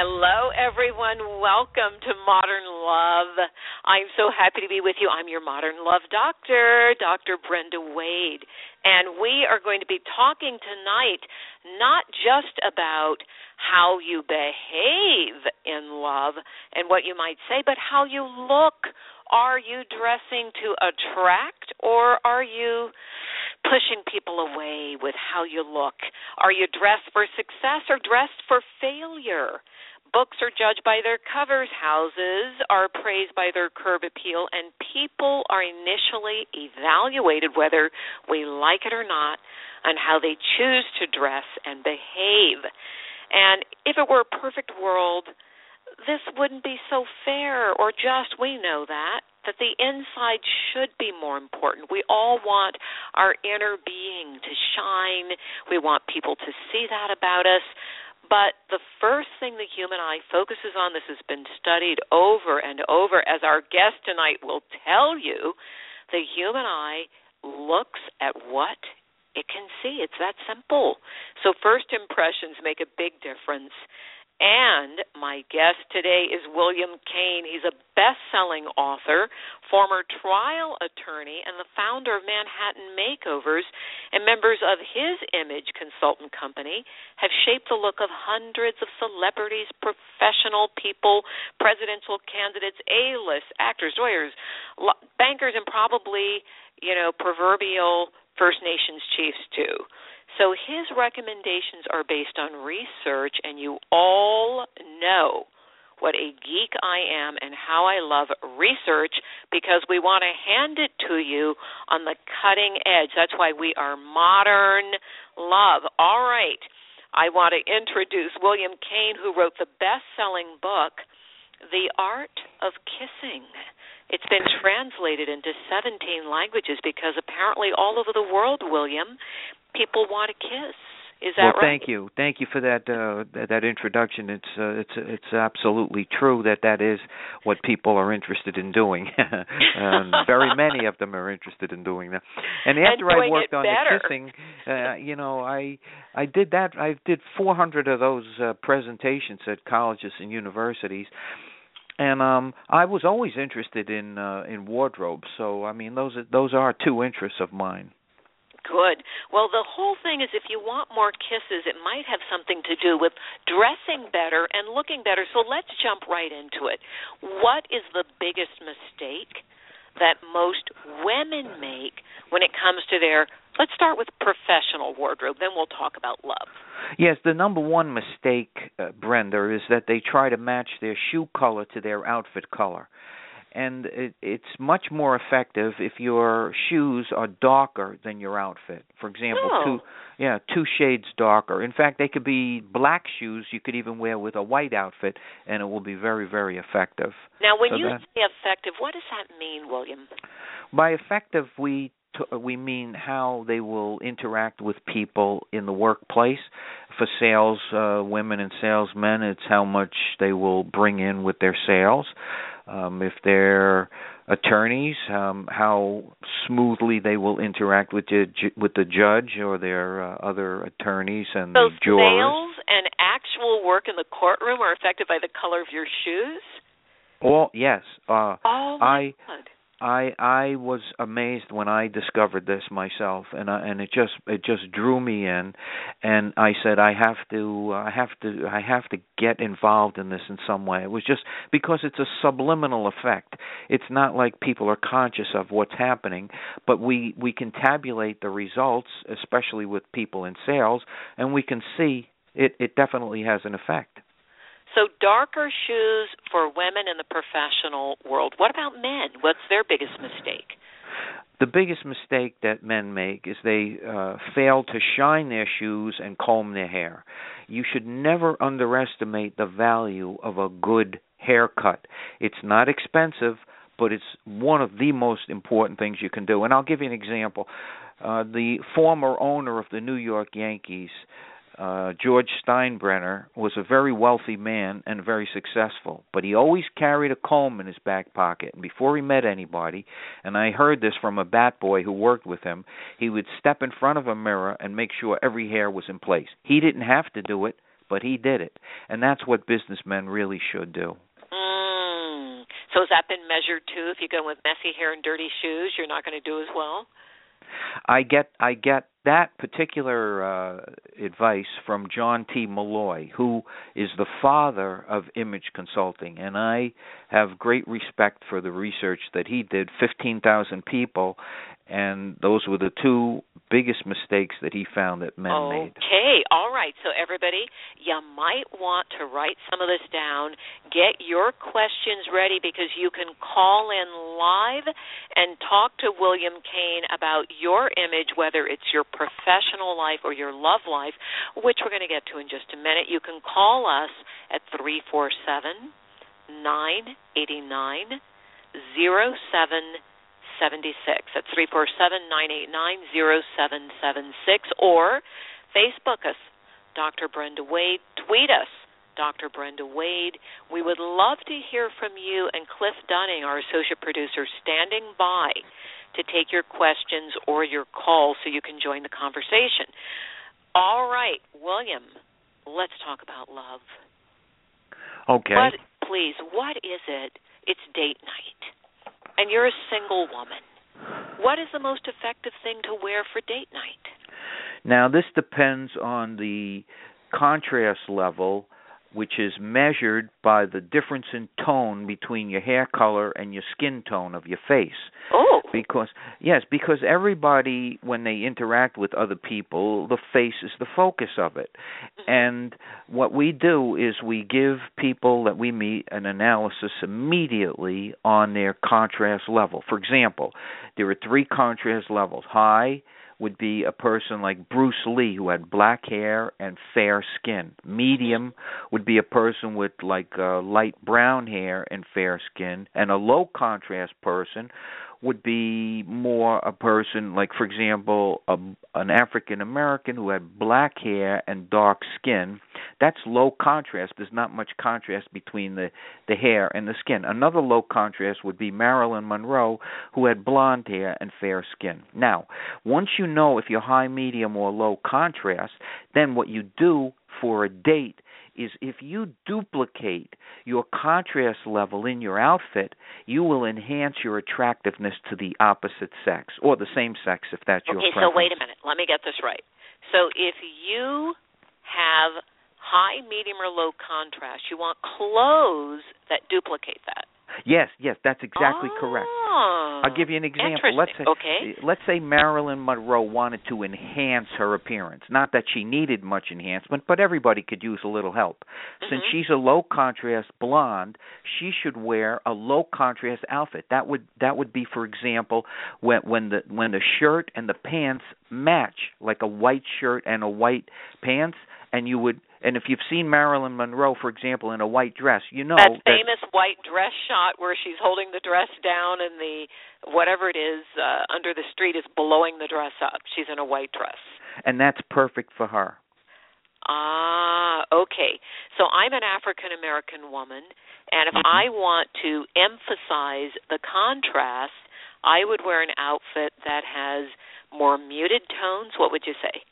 Hello, everyone. Welcome to Modern Love. I'm so happy to be with you. I'm your Modern Love doctor, Dr. Brenda Wade. And we are going to be talking tonight not just about how you behave in love and what you might say, but how you look. Are you dressing to attract or are you pushing people away with how you look? Are you dressed for success or dressed for failure? Books are judged by their covers, houses are praised by their curb appeal, and people are initially evaluated whether we like it or not on how they choose to dress and behave. And if it were a perfect world, this wouldn't be so fair or just. We know that. That the inside should be more important. We all want our inner being to shine. We want people to see that about us. But the first thing the human eye focuses on, this has been studied over and over, as our guest tonight will tell you, the human eye looks at what it can see. It's that simple. So, first impressions make a big difference. And my guest today is William Cane. He's a best selling author, former trial attorney, and the founder of Manhattan Makeovers. And members of his image consultant company have shaped the look of hundreds of celebrities, professional people, presidential candidates, A list actors, lawyers, bankers, and probably, you know, proverbial First Nations chiefs, too. So his recommendations are based on research, and you all know what a geek I am and how I love research because we want to hand it to you on the cutting edge. That's why we are modern love. All right. I want to introduce William Cane, who wrote the best selling book, The Art of Kissing. It's been translated into 17 languages because apparently all over the world, William, people want to kiss. Is that well, right? thank you, thank you for that uh, that, introduction. It's uh, it's it's absolutely true that that is what people are interested in doing, and very many of them are interested in doing that. And after and I worked on better. the kissing, uh, you know, I I did that. I did 400 of those uh, presentations at colleges and universities, and um I was always interested in uh in wardrobe so I mean those are, those are two interests of mine Good. Well, the whole thing is if you want more kisses, it might have something to do with dressing better and looking better. So let's jump right into it. What is the biggest mistake that most women make when it comes to their let's start with professional wardrobe, then we'll talk about love. Yes, the number one mistake, uh, Brenda, is that they try to match their shoe color to their outfit color and it, it's much more effective if your shoes are darker than your outfit. For example, oh. two yeah, two shades darker. In fact, they could be black shoes you could even wear with a white outfit and it will be very very effective. Now, when So you that- say effective, what does that mean, William? By effective we t- we mean how they will interact with people in the workplace. For sales uh, women and salesmen, it's how much they will bring in with their sales. Um, if they're attorneys, um, how smoothly they will interact with the ju- with the judge or their uh, other attorneys and So the jurors. sales and actual work in the courtroom are affected by the color of your shoes? Well, yes. Uh, Oh I my god. I I was amazed when I discovered this myself, and I, and it just it just drew me in, and I said I have to I have to I have to get involved in this in some way. It was just because it's a subliminal effect. It's not like people are conscious of what's happening, but we we can tabulate the results, especially with people in sales, and we can see it it definitely has an effect. So darker shoes for women in the professional world. What about men? What's their biggest mistake? The biggest mistake that men make is they uh, fail to shine their shoes and comb their hair. You should never underestimate the value of a good haircut. It's not expensive, but it's one of the most important things you can do. And I'll give you an example. Uh, the former owner of the New York Yankees uh, George Steinbrenner was a very wealthy man and very successful, but he always carried a comb in his back pocket. And before he met anybody, and I heard this from a bat boy who worked with him, he would step in front of a mirror and make sure every hair was in place. He didn't have to do it, but he did it. And that's what businessmen really should do. Mm. So has that been measured too? If you go with messy hair and dirty shoes, you're not going to do as well? I get I get that particular uh, advice from John T. Molloy, who is the father of image consulting, and I have great respect for the research that he did. Fifteen thousand people, and those were the two biggest mistakes that he found that men okay. made. Okay, all right. So everybody, you might want to write some of this down. Get your questions ready because you can call in live and talk to William Cane about your image, whether it's your professional life or your love life, which we're going to get to in just a minute. You can call us at three four seven nine eighty nine zero seven 76. That's 347 989 0776. Or Facebook us, Dr. Brenda Wade. Tweet us, Dr. Brenda Wade. We would love to hear from you and Cliff Dunning, our associate producer, standing by to take your questions or your calls so you can join the conversation. All right, William, let's talk about love. Okay. What, please, what is it? It's date night and you're a single woman, what is the most effective thing to wear for date night? Now, this depends on the contrast level which is measured by the difference in tone between your hair color and your skin tone of your face. Oh. Because yes, because everybody when they interact with other people, the face is the focus of it. Mm-hmm. And what we do is we give people that we meet an analysis immediately on their contrast level. For example, there are three contrast levels: high, would be a person like Bruce Lee who had black hair and fair skin. Medium would be a person with like uh, light brown hair and fair skin, and a low contrast person would be more a person like for example a, an African American who had black hair and dark skin. That's low contrast. There's not much contrast between the the hair and the skin. Another low contrast would be Marilyn Monroe who had blonde hair and fair skin. Now once you know if you're high medium or low contrast then what you do for a date is if you duplicate your contrast level in your outfit, you will enhance your attractiveness to the opposite sex or the same sex if that's okay, your preference. Okay, so wait a minute. Let me get this right. So if you have high, medium, or low contrast, you want clothes that duplicate that. Yes, yes, that's exactly oh, correct. I'll give you an example. Let's say okay. let's say Marilyn Monroe wanted to enhance her appearance. Not that she needed much enhancement, but everybody could use a little help. Mm-hmm. Since she's a low contrast blonde, she should wear a low contrast outfit. That would that would be for example when when the when the shirt and the pants match like a white shirt and a white pants and you would and if you've seen Marilyn Monroe, for example, in a white dress, you know that that famous white dress shot where she's holding the dress down and the whatever it is uh, under the street is blowing the dress up. She's in a white dress, and that's perfect for her. Ah, okay. So I'm an African American woman, and if mm-hmm. I want to emphasize the contrast, I would wear an outfit that has more muted tones. What would you say?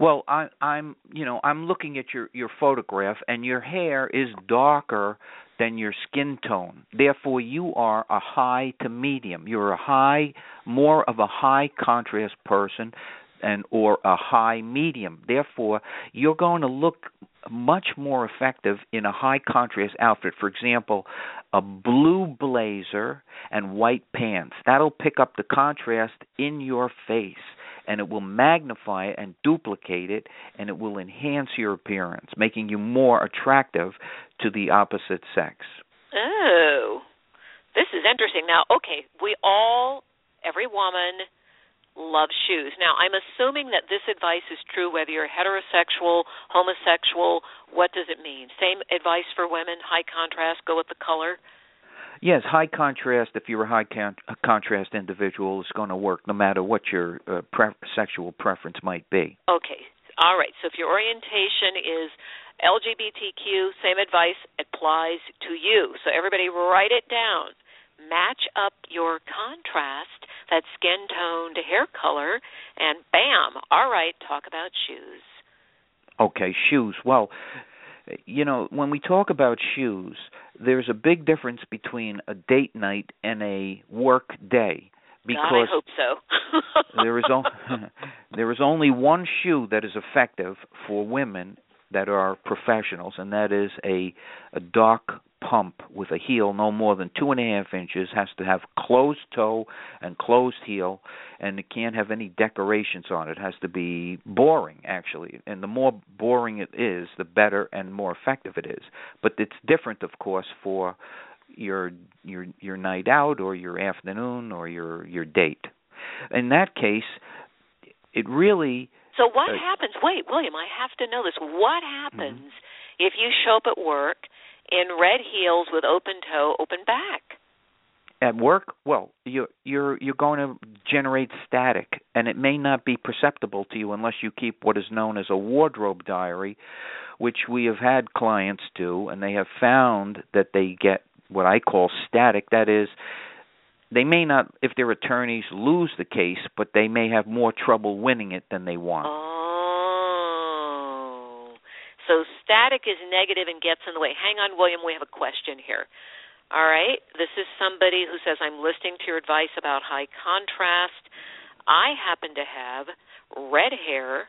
Well, I, I'm, you know, I'm looking at your your photograph, and your hair is darker than your skin tone. Therefore, you are a high to medium. You're a high, more of a high contrast person and or a high medium. Therefore, you're going to look much more effective in a high contrast outfit. For example, a blue blazer and white pants. That'll pick up the contrast in your face and it will magnify it and duplicate it and it will enhance your appearance, making you more attractive to the opposite sex. Oh. This is interesting. Now, okay, we all every woman loves shoes. Now, I'm assuming that this advice is true whether you're heterosexual, homosexual. What does it mean? Same advice for women, high contrast, go with the color? Yes, high contrast. If you're a high con- contrast individual, it's going to work no matter what your uh, pre- sexual preference might be. Okay, all right. So if your orientation is LGBTQ, same advice applies to you. So everybody, write it down. Match up your contrast that skin tone to hair color, and bam, all right, talk about shoes. Okay, shoes. Well, you know, when we talk about shoes, there's a big difference between a date night and a work day because God, I hope so. there is o- there is only one shoe that is effective for women that are professionals, and that is a a dark pump with a heel no more than two and a half inches, has to have closed toe and closed heel, and it can't have any decorations on it. It has to be boring, actually. And the more boring it is, the better and more effective it is. But it's different, of course, for your your your night out or your afternoon or your your date. In that case, it really So what happens? Wait, William, I have to know this. What happens Mm-hmm. if you show up at work in red heels with open toe, open back? at work well you're you're you're going to generate static and it may not be perceptible to you unless you keep what is known as a wardrobe diary which we have had clients do and they have found that they get what I call static that is they may not if they're attorneys lose the case but they may have more trouble winning it than they want Oh. So static is negative and gets in the way. Hang on, William, we have a question here. All right. This is somebody who says, I'm listening to your advice about high contrast. I happen to have red hair,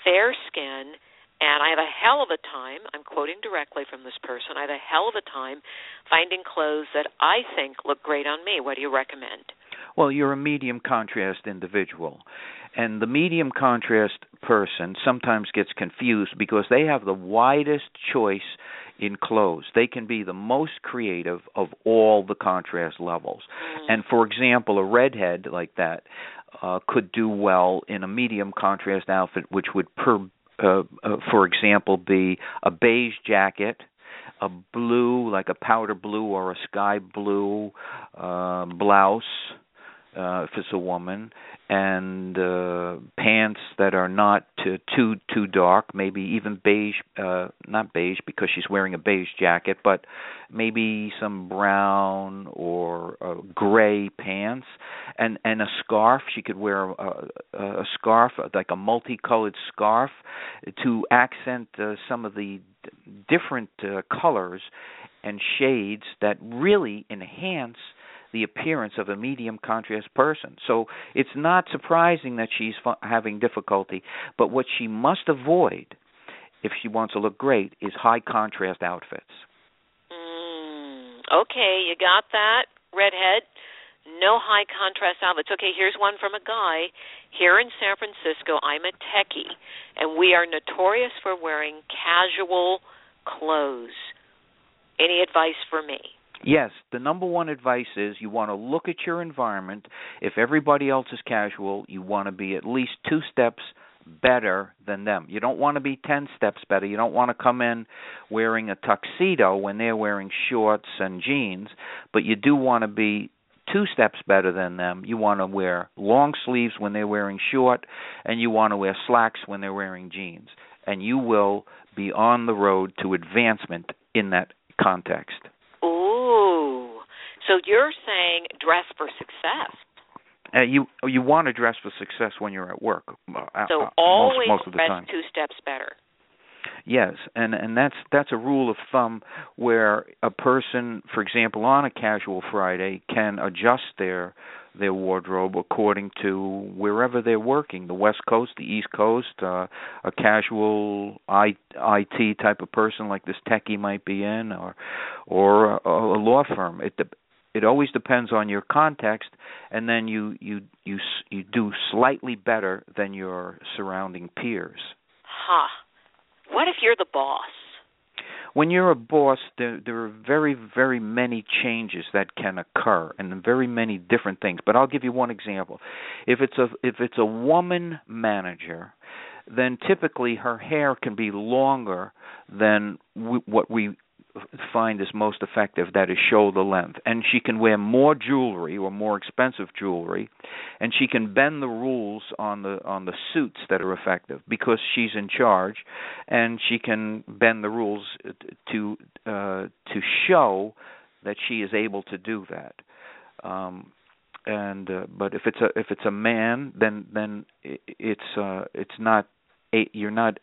fair skin, and I have a hell of a time, I'm quoting directly from this person, I have a hell of a time finding clothes that I think look great on me. What do you recommend? Well, you're a medium contrast individual. And the medium contrast person sometimes gets confused because they have the widest choice in clothes. They can be the most creative of all the contrast levels. And for example, a redhead like that uh, could do well in a medium contrast outfit, which would, per, uh, uh, for example, be a beige jacket, a blue, like a powder blue or a sky blue uh, blouse, uh, if it's a woman, and uh, pants that are not too too too dark, maybe even beige, uh, not beige because she's wearing a beige jacket, but maybe some brown or uh, gray pants, and and a scarf. She could wear a, a a scarf like a multicolored scarf to accent uh, some of the d- different uh, colors and shades that really enhance the appearance of a medium contrast person. So it's not surprising that she's having difficulty, but what she must avoid if she wants to look great is high contrast outfits. Mm, okay, you got that, redhead. No high contrast outfits. Okay, here's one from a guy. Here in San Francisco, I'm a techie, and we are notorious for wearing casual clothes. Any advice for me? Yes, the number one advice is you want to look at your environment. If everybody else is casual, you want to be at least two steps better than them. You don't want to be 10 steps better. You don't want to come in wearing a tuxedo when they're wearing shorts and jeans, but you do want to be two steps better than them. You want to wear long sleeves when they're wearing short, and you want to wear slacks when they're wearing jeans. And you will be on the road to advancement in that context. So you're saying dress for success. Uh, you you want to dress for success when you're at work. Uh, So uh, always most, most of the dress time. two steps better. Yes, and and that's that's a rule of thumb where a person, for example, on a casual Friday, can adjust their their wardrobe according to wherever they're working the west coast the east coast uh a casual IT type of person like this techie might be in or or a, a law firm. It de- it always depends on your context and then you you you you do slightly better than your surrounding peers. Huh. What if you're the boss when you're a boss, there there are very very many changes that can occur and very many different things. But I'll give you one example. If it's a if it's a woman manager, then typically her hair can be longer than w- what we find is most effective that is shoulder length. And she can wear more jewelry or more expensive jewelry and she can bend the rules on the on the suits that are effective because she's in charge and she can bend the rules to uh to show that she is able to do that. Um and uh, but if it's a if it's a man then then it's uh it's not you're not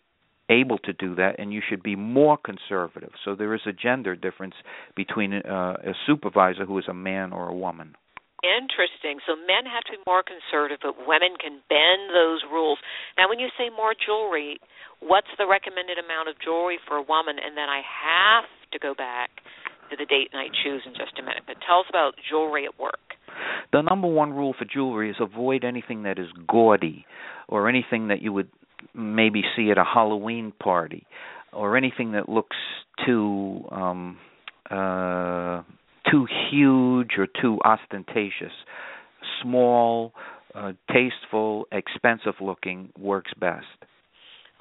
able to do that and you should be more conservative. So there is a gender difference between uh, a supervisor who is a man or a woman. Interesting. So men have to be more conservative but women can bend those rules. Now when you say more jewelry what's the recommended amount of jewelry for a woman? And then i have to go back to the date night shoes in just a minute. But tell us about jewelry at work. The number one rule for jewelry is avoid anything that is gaudy or anything that you would maybe see at a Halloween party or anything that looks too um uh too huge or too ostentatious. Small uh, tasteful expensive looking works best.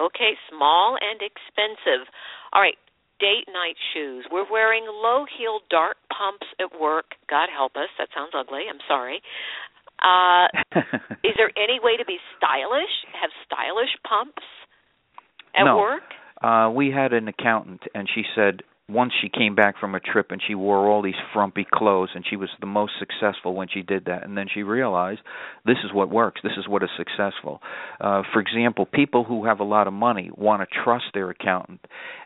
Okay small and expensive. All right date night shoes. We're wearing low heel dark pumps at work. God help us. That sounds ugly. I'm sorry uh, is there any way to be stylish? Have stylish pumps at no. work? Uh, we had an accountant, and she said once she came back from a trip and she wore all these frumpy clothes and she was the most successful when she did that and then she realized this is what works this is what is successful. Uh for example people who have a lot of money want to trust their accountant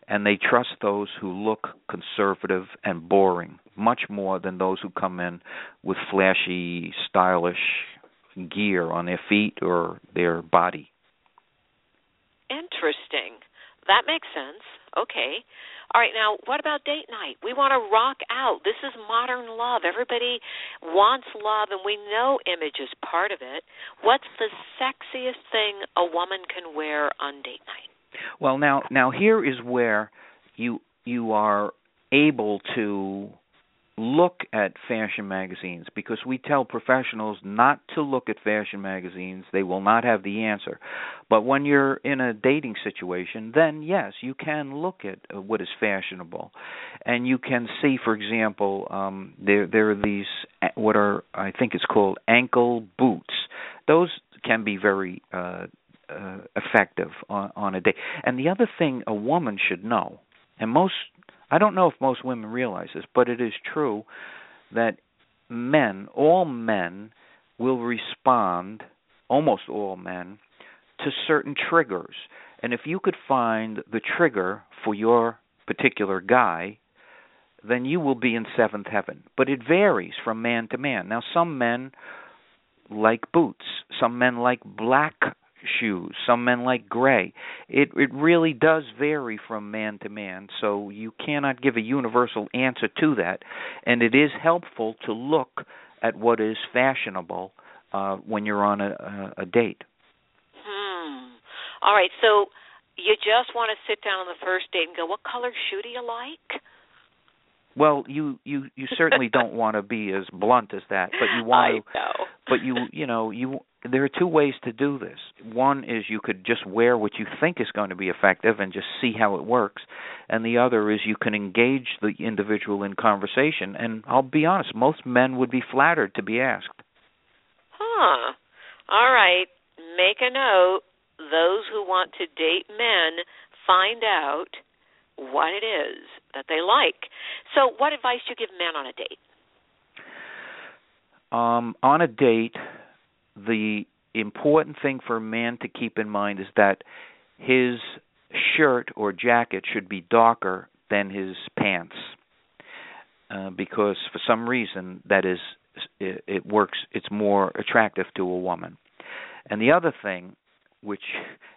and they trust those who look conservative and boring much more than those who come in with flashy stylish gear on their feet or their body. Interesting. That makes sense. Okay all right, now what about date night? We want to rock out. This is modern love. Everybody wants love, and we know image is part of it. What's the sexiest thing a woman can wear on date night? Well, now now here is where you you are able to look at fashion magazines because we tell professionals not to look at fashion magazines. They will not have the answer. But when you're in a dating situation then yes you can look at uh, what is fashionable. And you can see for example um there there are these what are i think it's called ankle boots. Those can be very uh uh, effective on, on a date. And the other thing a woman should know, and most I don't know if most women realize this, but it is true that men, all men, will respond, almost all men, to certain triggers. And if you could find the trigger for your particular guy, then you will be in seventh heaven. But it varies from man to man. Now, some men like boots, some men like black shoes. Some men like gray. It it really does vary from man to man, so you cannot give a universal answer to that. And it is helpful to look at what is fashionable uh, when you're on a, a, a date. Hmm. All right. So you just want to sit down on the first date and go, "What color shoe do you like?" Well, you you you certainly don't want to be as blunt as that, but you want to. Know. But you you know you there are two ways to do this. One is you could just wear what you think is going to be effective and just see how it works, and the other is you can engage the individual in conversation. And I'll be honest, most men would be flattered to be asked. Huh. All right. Make a note. Those who want to date men, find out what it is that they like. So, what advice do you give men on a date? Um, on a date, the important thing for a man to keep in mind is that his shirt or jacket should be darker than his pants. Uh, because for some reason that is it, it works it's more attractive to a woman. And the other thing which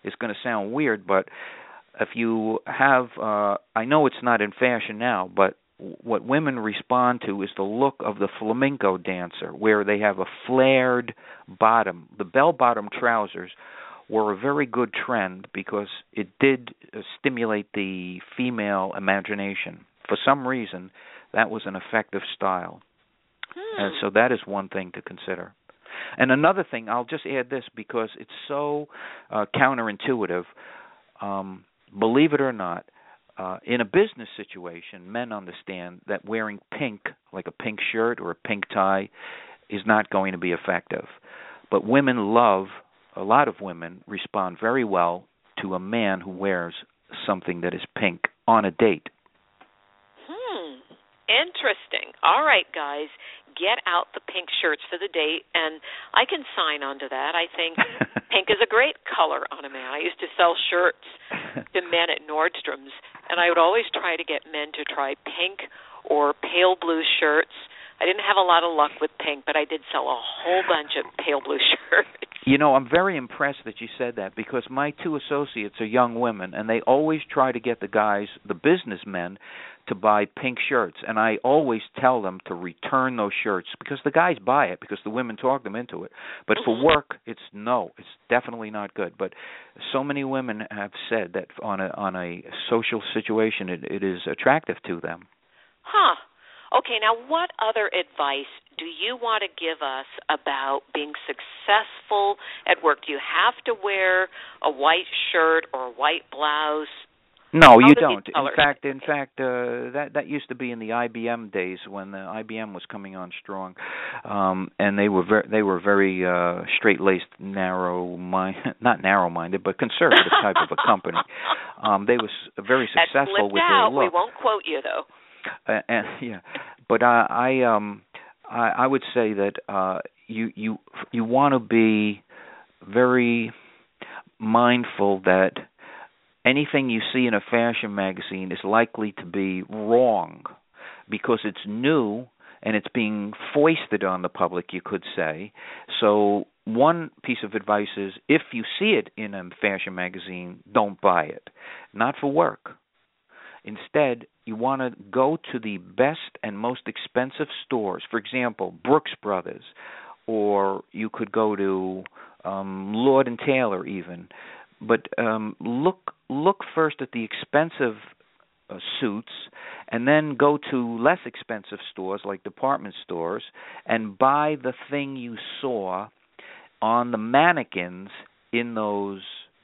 is going to sound weird but if you have uh I know it's not in fashion now but what women respond to is the look of the flamenco dancer where they have a flared bottom. The bell bottom trousers were a very good trend because it did uh, stimulate the female imagination. For some reason, that was an effective style. Hmm. And so that is one thing to consider. And another thing, I'll just add this because it's so uh, counterintuitive. Um, believe it or not, uh, in a business situation, men understand that wearing pink, like a pink shirt or a pink tie, is not going to be effective. But women love, a lot of women respond very well to a man who wears something that is pink on a date. Hmm. Interesting. All right, guys, get out the pink shirts for the date, and I can sign on to that. I think pink is a great color on a man. I used to sell shirts to men at Nordstrom's, and I would always try to get men to try pink or pale blue shirts. I didn't have a lot of luck with pink, but I did sell a whole bunch of pale blue shirts. You know, I'm very impressed that you said that because my two associates are young women and they always try to get the guys, the businessmen, to buy pink shirts and I always tell them to return those shirts because the guys buy it because the women talk them into it. But for Mhm. work, it's no, it's definitely not good. But so many women have said that on a on a social situation it, it is attractive to them. Huh. Okay, now what other advice do you want to give us about being successful at work? Do you have to wear a white shirt or a white blouse? No, you don't. In fact, in fact, uh, that that used to be in the IBM days when the IBM was coming on strong, um, and they were very they were very uh, straight-laced, narrow mind, not narrow-minded, but conservative type of a company. Um, they was very successful with out. their We won't quote you though. Uh, and yeah, but I, I um I, I would say that uh, you you you want to be very mindful that anything you see in a fashion magazine is likely to be wrong because it's new and it's being foisted on the public you could say. So one piece of advice is if you see it in a fashion magazine don't buy it. Not for work. Instead you want to go to the best and most expensive stores. For example brooks brothers or you could go to um lord and taylor even. But um look look first at the expensive uh, suits and then go to less expensive stores like department stores and buy the thing you saw on the mannequins in those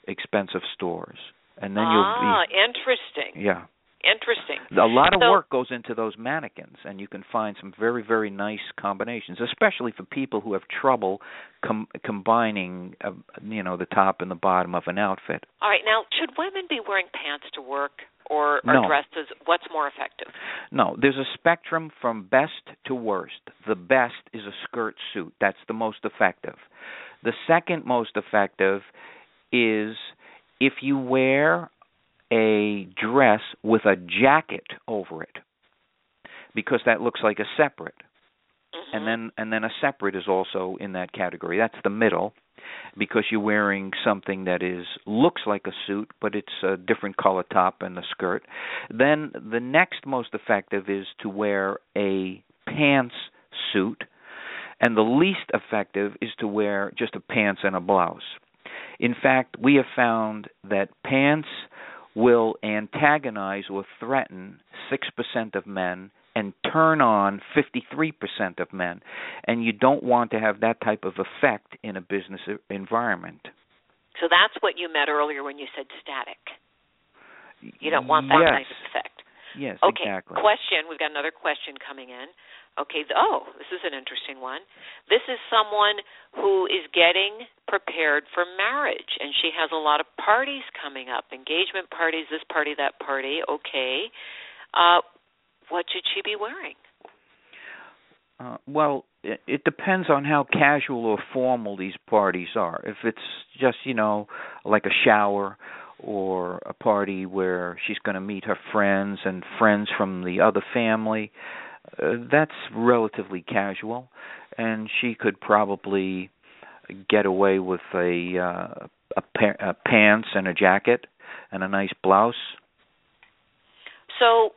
expensive stores and then ah, you'll be interesting. yeah Interesting. a lot of So- work goes into those mannequins and you can find some very very nice combinations especially for people who have trouble com- combining uh, you know the top and the bottom of an outfit All right, now should women be wearing pants to work or, or No. dresses? What's more effective? No, there's a spectrum from best to worst. The best is a skirt suit. That's the most effective. The second most effective is if you wear a dress with a jacket over it because that looks like a separate. Mhm. And then and then a separate is also in that category. That's the middle because you're wearing something that is looks like a suit but it's a different color top and the skirt. Then the next most effective is to wear a pants suit and the least effective is to wear just a pants and a blouse. In fact, we have found that pants will antagonize or threaten 6% of men and turn on 53% of men. And you don't want to have that type of effect in a business environment. So that's what you meant earlier when you said static. You don't want that yes. kind of effect. Yes, Okay. exactly. Question. We've got another question coming in. Okay. Oh, this is an interesting one. This is someone who is getting prepared for marriage, and she has a lot of parties coming up engagement parties, this party, that party. Okay. Uh, what should she be wearing? Uh, well, it, it depends on how casual or formal these parties are. If it's just, you know, like a shower or a party where she's going to meet her friends and friends from the other family. Uh, that's relatively casual, and she could probably get away with a uh, a, pa- a pants and a jacket and a nice blouse. So,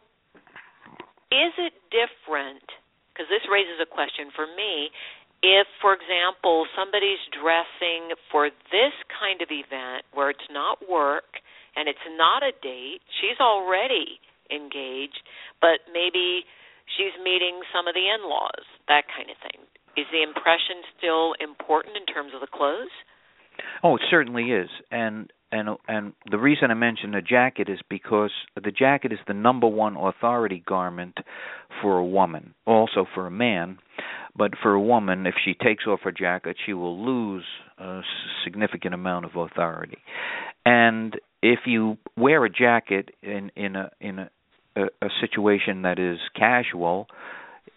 is it different? Because this raises a question for me. If, for example, somebody's dressing for this kind of event where it's not work and it's not a date, she's already engaged, but maybe she's meeting some of the in laws, that kind of thing. Is the impression still important in terms of the clothes? Oh, it certainly is, and and and the reason I mention the jacket is because the jacket is the number one authority garment for a woman, also for a man, but for a woman, if she takes off her jacket, she will lose a significant amount of authority. And if you wear a jacket in in a in a, a, a situation that is casual,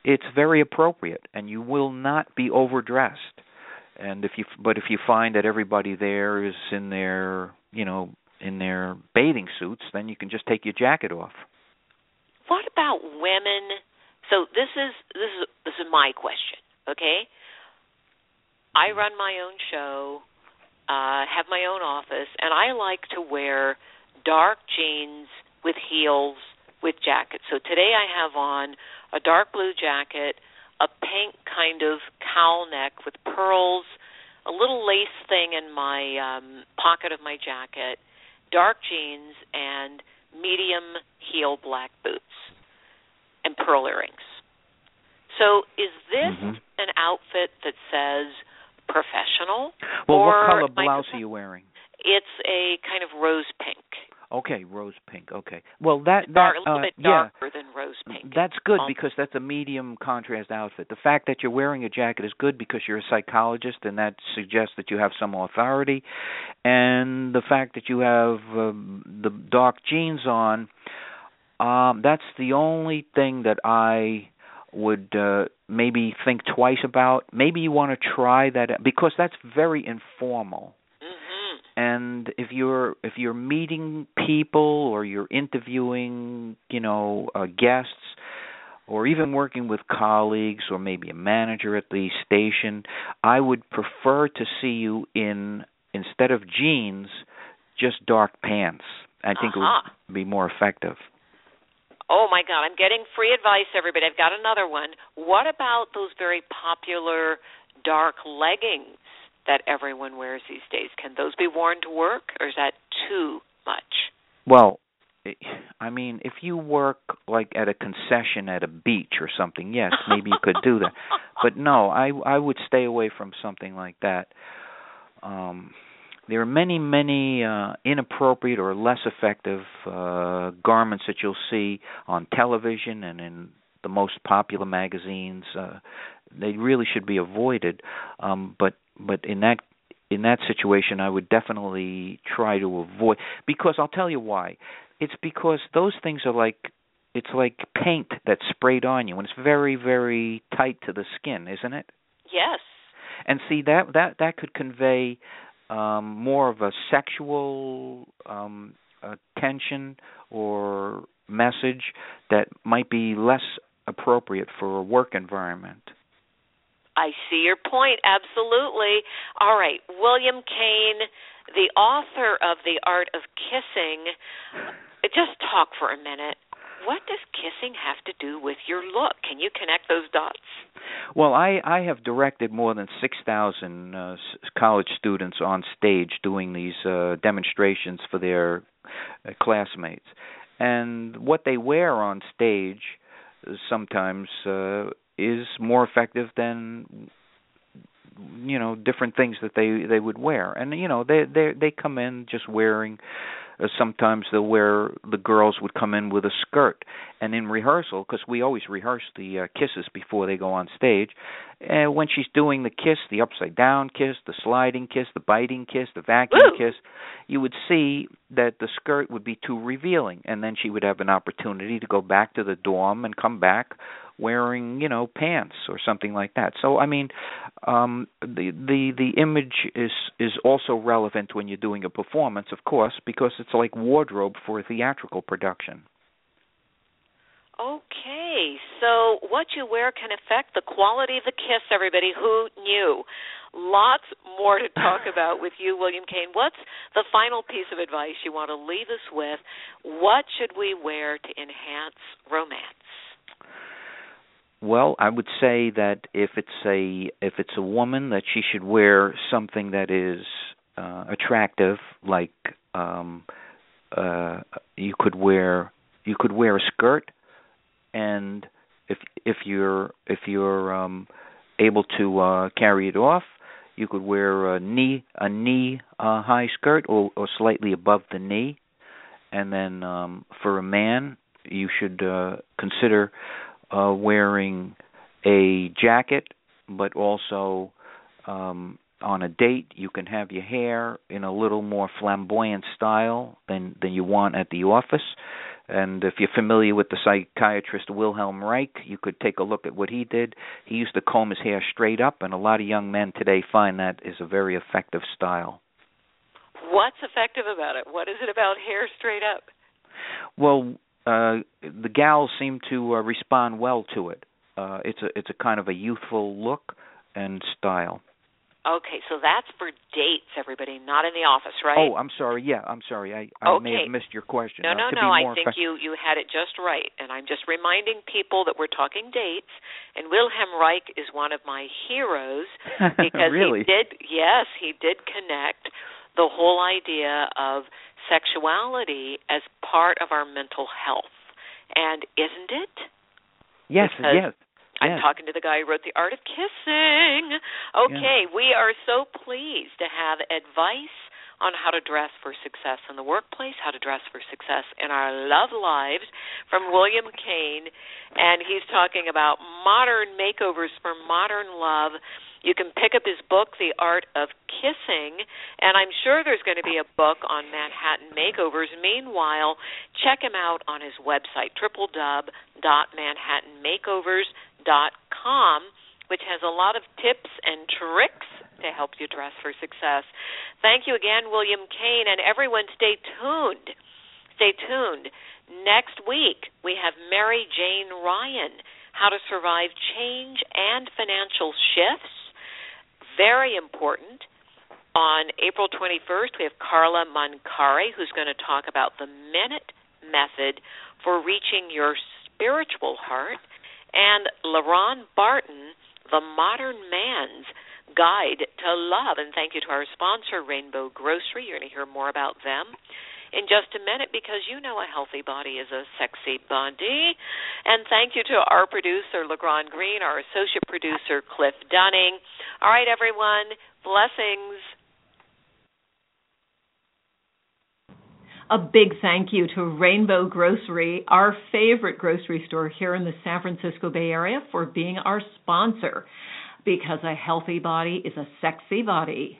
it's very appropriate, and you will not be overdressed. And if you but if you find that everybody there is in their you know in their bathing suits, then you can just take your jacket off. What about women? So this is this is this is my question. Okay, I run my own show, uh, have my own office, and I like to wear dark jeans with heels with jackets. So today I have on a dark blue jacket, a pink kind of cowl neck with pearls, a little lace thing in my um, pocket of my jacket, dark jeans, and medium heel black boots, and pearl earrings. So is this mm-hmm. an outfit that says professional? Well, or what color blouse are you wearing? It's a kind of rose pink. Okay, rose pink. Okay. Well, that that Dark, a little uh, bit yeah, darker than rose pink. That's good Um, because that's a medium contrast outfit. The fact that you're wearing a jacket is good because you're a psychologist, and that suggests that you have some authority. And the fact that you have um, the dark jeans on, um, that's the only thing that I would uh, maybe think twice about. Maybe you want to try that because that's very informal. And if you're if you're meeting people or you're interviewing you know uh, guests or even working with colleagues or maybe a manager at the station i would prefer to see you in instead of jeans just dark pants i think Uh-huh. it would be more effective Oh my God, I'm getting free advice, everybody. I've got another one. What about those very popular dark leggings that everyone wears these days? Can those be worn to work, or is that too much? well i mean if you work like at a concession at a beach or something yes maybe you could do that but no i i would stay away from something like that um there are many many uh inappropriate or less effective uh garments that you'll see on television and in the most popular magazines uh they really should be avoided um but but in that in that situation I would definitely try to avoid because I'll tell you why. It's because those things are like it's like paint that's sprayed on you and it's very very tight to the skin isn't it? Yes. and see that that that could convey um more of a sexual um uh, tension or message that might be less appropriate for a work environment I see your point. Absolutely. All right. William Cane, the author of The Art of Kissing. Just talk for a minute. What does kissing have to do with your look? Can you connect those dots? Well, I I have directed more than 6,000 uh, college students on stage doing these uh, demonstrations for their uh, classmates. And what they wear on stage uh, sometimes uh, is more effective than you know different things that they they would wear. And you know, they they they come in just wearing uh, sometimes they'll wear the girls would come in with a skirt and in rehearsal because we always rehearse the uh, kisses before they go on stage and when she's doing the kiss the upside down kiss the sliding kiss the biting kiss the vacuum Woo! kiss you would see that the skirt would be too revealing and then she would have an opportunity to go back to the dorm and come back wearing you know pants or something like that. So I mean, um, the the the image is is also relevant when you're doing a performance, of course, because it's like wardrobe for a theatrical production. Okay, so what you wear can affect the quality of the kiss, everybody. Who knew? Lots more to talk about with you, William Cane. What's the final piece of advice you want to leave us with? What should we wear to enhance romance? Well, I would say that if it's a if it's a woman that she should wear something that is uh attractive like um uh you could wear you could wear a skirt. And if if you're if you're um able to uh carry it off you could wear a knee a knee uh high skirt or or slightly above the knee. And then um for a man you should uh consider uh wearing a jacket but also um on a date you can have your hair in a little more flamboyant style than than you want at the office and if you're familiar with the psychiatrist Wilhelm Reich, you could take a look at what he did. He used to comb his hair straight up, and a lot of young men today find that is a very effective style. What's effective about it? What is it about hair straight up? Well, uh the gals seem to uh, respond well to it. Uh it's a it's a kind of a youthful look and style. Okay, so that's for dates, everybody, not in the office, right? Oh, I'm sorry. Yeah, I'm sorry. I, I may Okay. have missed your question. No, Uh, no, no. I think effect- you you had it just right, and I'm just reminding people that we're talking dates. And Wilhelm Reich is one of my heroes because really. he did. Yes, he did connect the whole idea of sexuality as part of our mental health, and isn't it? yes, because yes. I'm yes. talking to the guy who wrote The Art of Kissing. Okay, we are so pleased to have advice on how to dress for success in the workplace, how to dress for success in our love lives from William Cane. And he's talking about modern makeovers for modern love. You can pick up his book, The Art of Kissing, and I'm sure there's going to be a book on Manhattan makeovers. Meanwhile, check him out on his website, www.manhattanmakeovers.com, which has a lot of tips and tricks to help you dress for success. Thank you again, William Cane, and everyone stay tuned. Stay tuned. Next week, we have Mary Jane Ryan, How to Survive Change and Financial Shifts. Very important. On April 21st, we have Carla Mancari, who's going to talk about the minute method for reaching your spiritual heart, and LaRon Barton, the modern man's guide to love. And thank you to our sponsor, Rainbow Grocery. You're going to hear more about them in just a minute because you know a healthy body is a sexy body. And thank you to our producer, LeGrand Green, our associate producer, Cliff Dunning. All right, everyone, blessings. A big thank you to Rainbow Grocery, our favorite grocery store here in the San Francisco Bay Area, for being our sponsor. Because a healthy body is a sexy body.